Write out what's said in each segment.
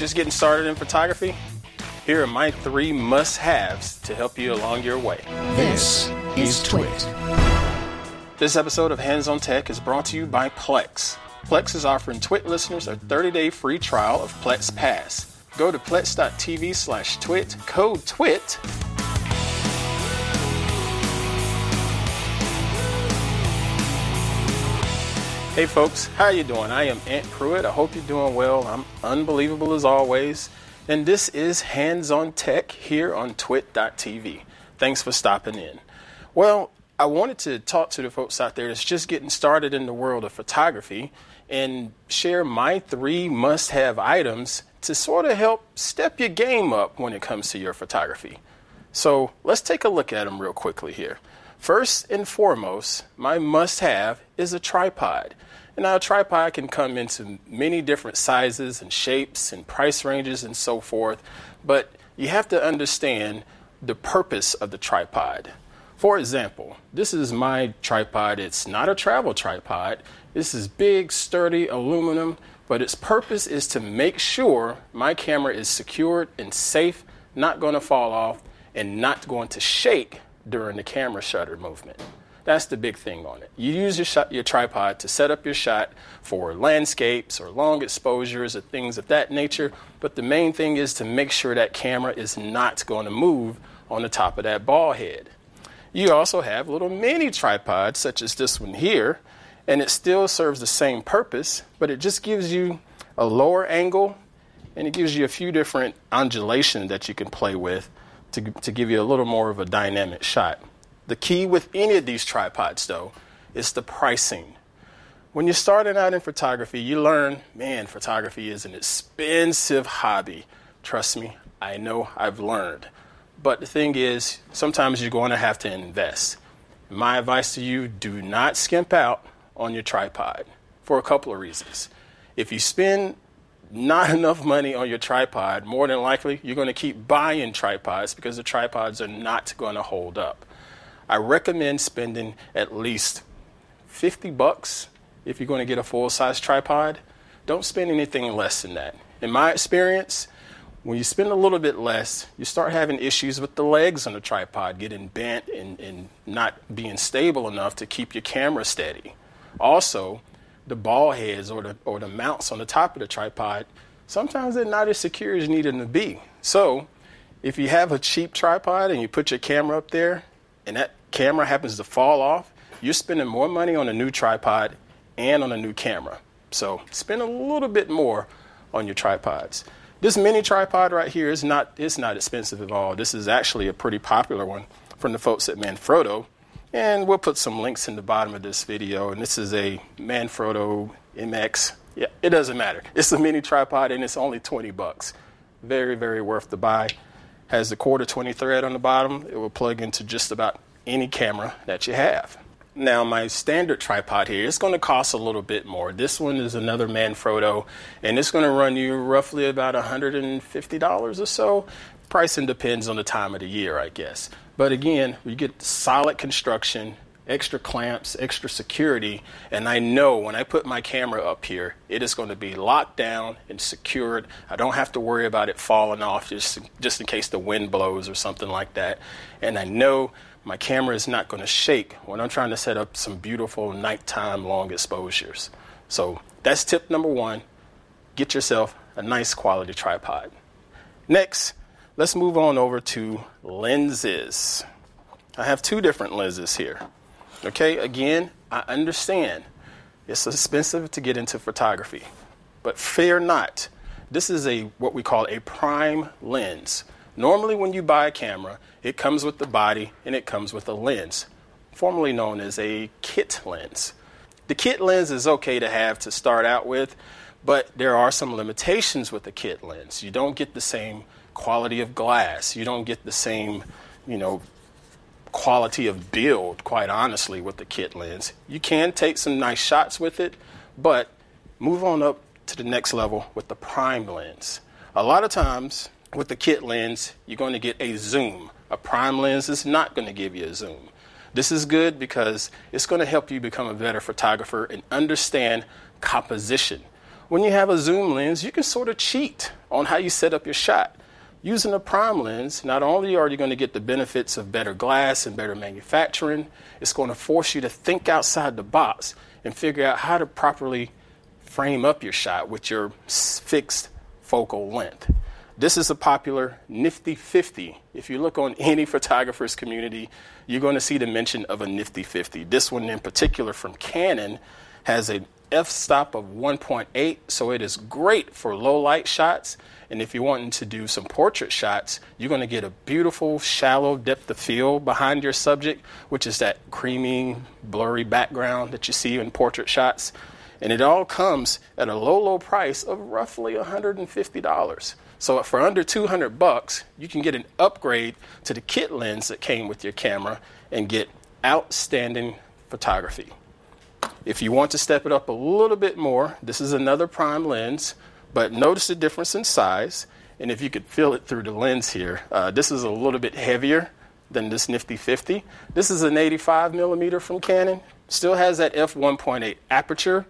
Just getting started in photography? Here are my three must haves to help you along your way. This is Twit. This episode of Hands on Tech is brought to you by Plex. Plex is offering Twit listeners a 30 day free trial of Plex Pass. Go to plex.tv slash twit, code TWIT. Hey folks, how you doing? I am Ant Pruitt. I hope you're doing well. I'm unbelievable as always. And this is Hands on Tech here on twit.tv. Thanks for stopping in. Well, I wanted to talk to the folks out there that's just getting started in the world of photography and share my three must have items to sort of help step your game up when it comes to your photography. So let's take a look at them real quickly here. First and foremost, my must have is a tripod. And now a tripod can come into many different sizes and shapes and price ranges and so forth, but you have to understand the purpose of the tripod. For example, this is my tripod. It's not a travel tripod. This is big, sturdy aluminum, but its purpose is to make sure my camera is secured and safe, not going to fall off, and not going to shake during the camera shutter movement. That's the big thing on it. You use your, shot, your tripod to set up your shot for landscapes or long exposures or things of that nature, but the main thing is to make sure that camera is not going to move on the top of that ball head. You also have little mini tripods, such as this one here, and it still serves the same purpose, but it just gives you a lower angle and it gives you a few different undulations that you can play with to, to give you a little more of a dynamic shot. The key with any of these tripods, though, is the pricing. When you're starting out in photography, you learn, man, photography is an expensive hobby. Trust me, I know I've learned. But the thing is, sometimes you're going to have to invest. My advice to you do not skimp out on your tripod for a couple of reasons. If you spend not enough money on your tripod, more than likely you're going to keep buying tripods because the tripods are not going to hold up. I recommend spending at least 50 bucks if you're going to get a full size tripod. Don't spend anything less than that. In my experience, when you spend a little bit less, you start having issues with the legs on the tripod getting bent and, and not being stable enough to keep your camera steady. Also, the ball heads or the, or the mounts on the top of the tripod, sometimes they're not as secure as you need them to be. So, if you have a cheap tripod and you put your camera up there and that camera happens to fall off, you're spending more money on a new tripod and on a new camera. So, spend a little bit more on your tripods. This mini tripod right here is not, it's not expensive at all. This is actually a pretty popular one from the folks at Manfrotto. And we'll put some links in the bottom of this video. And this is a Manfrotto MX. Yeah, it doesn't matter. It's a mini tripod and it's only 20 bucks. Very, very worth the buy. Has the quarter 20 thread on the bottom. It will plug into just about any camera that you have. Now, my standard tripod here is going to cost a little bit more. This one is another Manfrotto, and it's going to run you roughly about $150 or so. Pricing depends on the time of the year, I guess. But again, you get solid construction, extra clamps, extra security, and I know when I put my camera up here, it is going to be locked down and secured. I don't have to worry about it falling off just, just in case the wind blows or something like that. And I know my camera is not going to shake when I'm trying to set up some beautiful nighttime long exposures. So that's tip number one. Get yourself a nice quality tripod. Next, let's move on over to lenses. I have two different lenses here. Okay, again, I understand it's expensive to get into photography, but fear not. This is a what we call a prime lens. Normally, when you buy a camera, it comes with the body and it comes with a lens, formerly known as a kit lens. The kit lens is okay to have to start out with, but there are some limitations with the kit lens. You don't get the same quality of glass. You don't get the same, you know, quality of build, quite honestly, with the kit lens. You can take some nice shots with it, but move on up to the next level with the prime lens. A lot of times, with the kit lens, you're going to get a zoom. A prime lens is not going to give you a zoom. This is good because it's going to help you become a better photographer and understand composition. When you have a zoom lens, you can sort of cheat on how you set up your shot. Using a prime lens, not only are you going to get the benefits of better glass and better manufacturing, it's going to force you to think outside the box and figure out how to properly frame up your shot with your fixed focal length. This is a popular nifty 50. If you look on any photographer's community, you're going to see the mention of a nifty 50. This one in particular from Canon has an f-stop of 1.8, so it is great for low light shots. And if you're wanting to do some portrait shots, you're going to get a beautiful, shallow depth of field behind your subject, which is that creamy, blurry background that you see in portrait shots. And it all comes at a low, low price of roughly $150. So for under 200 bucks, you can get an upgrade to the kit lens that came with your camera and get outstanding photography. If you want to step it up a little bit more, this is another prime lens, but notice the difference in size. And if you could feel it through the lens here, uh, this is a little bit heavier than this Nifty 50. This is an 85 millimeter from Canon. Still has that f1.8 aperture,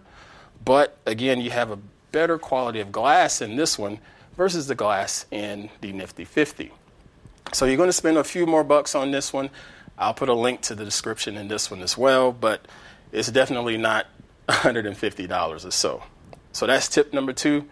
but again, you have a better quality of glass in this one versus the glass in the Nifty 50. So you're going to spend a few more bucks on this one. I'll put a link to the description in this one as well, but it's definitely not $150 or so. So that's tip number two.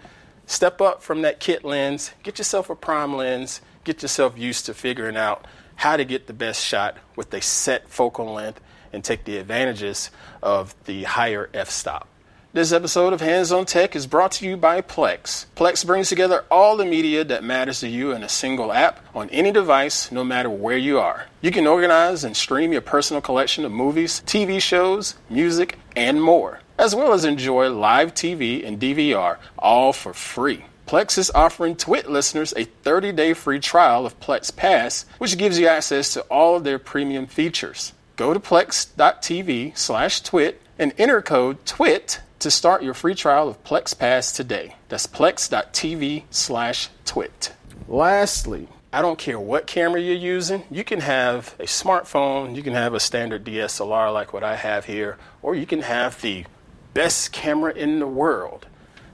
Step up from that kit lens, get yourself a prime lens, get yourself used to figuring out how to get the best shot with a set focal length and take the advantages of the higher f stop. This episode of Hands on Tech is brought to you by Plex. Plex brings together all the media that matters to you in a single app on any device, no matter where you are. You can organize and stream your personal collection of movies, TV shows, music, and more, as well as enjoy live TV and DVR, all for free. Plex is offering Twit listeners a 30 day free trial of Plex Pass, which gives you access to all of their premium features. Go to plex.tv slash twit and enter code TWIT to start your free trial of Plex Pass today. That's plex.tv slash twit. Lastly, I don't care what camera you're using. You can have a smartphone, you can have a standard DSLR like what I have here, or you can have the best camera in the world.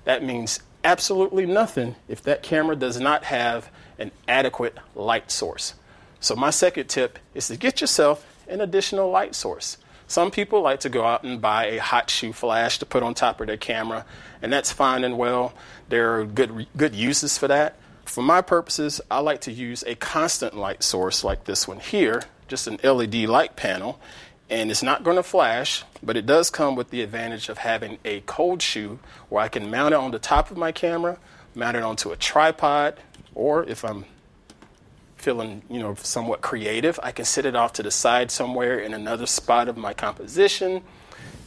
That means absolutely nothing if that camera does not have an adequate light source. So, my second tip is to get yourself an additional light source. Some people like to go out and buy a hot shoe flash to put on top of their camera, and that's fine and well. There are good, good uses for that. For my purposes, I like to use a constant light source like this one here, just an LED light panel, and it's not going to flash, but it does come with the advantage of having a cold shoe where I can mount it on the top of my camera, mount it onto a tripod, or if I'm feeling, you know, somewhat creative, I can sit it off to the side somewhere in another spot of my composition.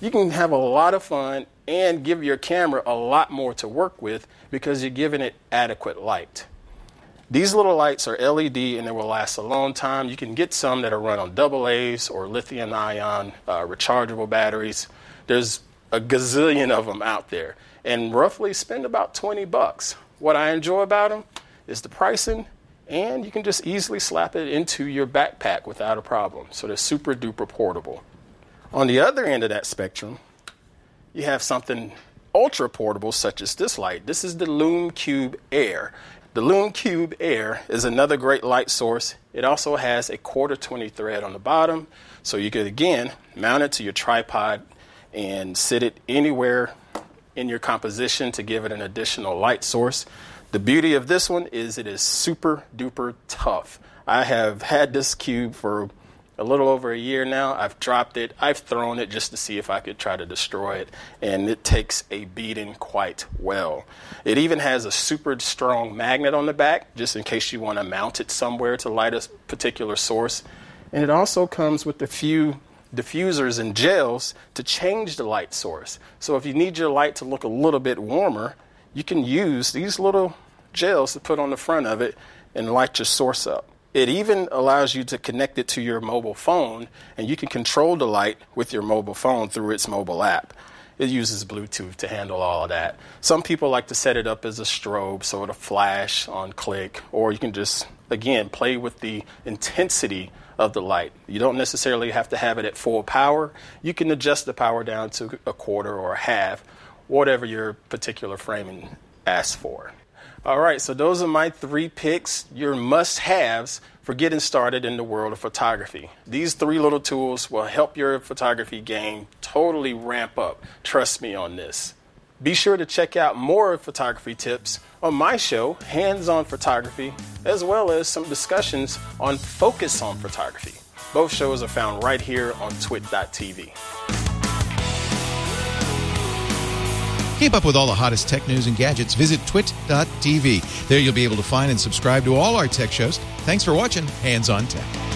You can have a lot of fun and give your camera a lot more to work with because you're giving it adequate light. These little lights are LED and they will last a long time. You can get some that are run on AA's or lithium ion uh, rechargeable batteries. There's a gazillion of them out there and roughly spend about 20 bucks. What I enjoy about them is the pricing and you can just easily slap it into your backpack without a problem. So they're super duper portable. On the other end of that spectrum, you have something ultra portable such as this light. This is the Lume Cube Air. The Lume Cube Air is another great light source. It also has a quarter 20 thread on the bottom, so you could again mount it to your tripod and sit it anywhere in your composition to give it an additional light source. The beauty of this one is it is super duper tough. I have had this cube for a little over a year now. I've dropped it, I've thrown it just to see if I could try to destroy it, and it takes a beating quite well. It even has a super strong magnet on the back, just in case you want to mount it somewhere to light a particular source. And it also comes with a few diffusers and gels to change the light source. So if you need your light to look a little bit warmer, you can use these little gels to put on the front of it and light your source up. It even allows you to connect it to your mobile phone, and you can control the light with your mobile phone through its mobile app. It uses Bluetooth to handle all of that. Some people like to set it up as a strobe so it'll flash on click, or you can just, again, play with the intensity of the light. You don't necessarily have to have it at full power. You can adjust the power down to a quarter or a half whatever your particular framing asks for. All right, so those are my three picks, your must haves for getting started in the world of photography. These three little tools will help your photography game totally ramp up. Trust me on this. Be sure to check out more photography tips on my show, Hands on Photography, as well as some discussions on Focus on Photography. Both shows are found right here on twit.tv. Keep up with all the hottest tech news and gadgets. Visit twit.tv. There you'll be able to find and subscribe to all our tech shows. Thanks for watching Hands on Tech.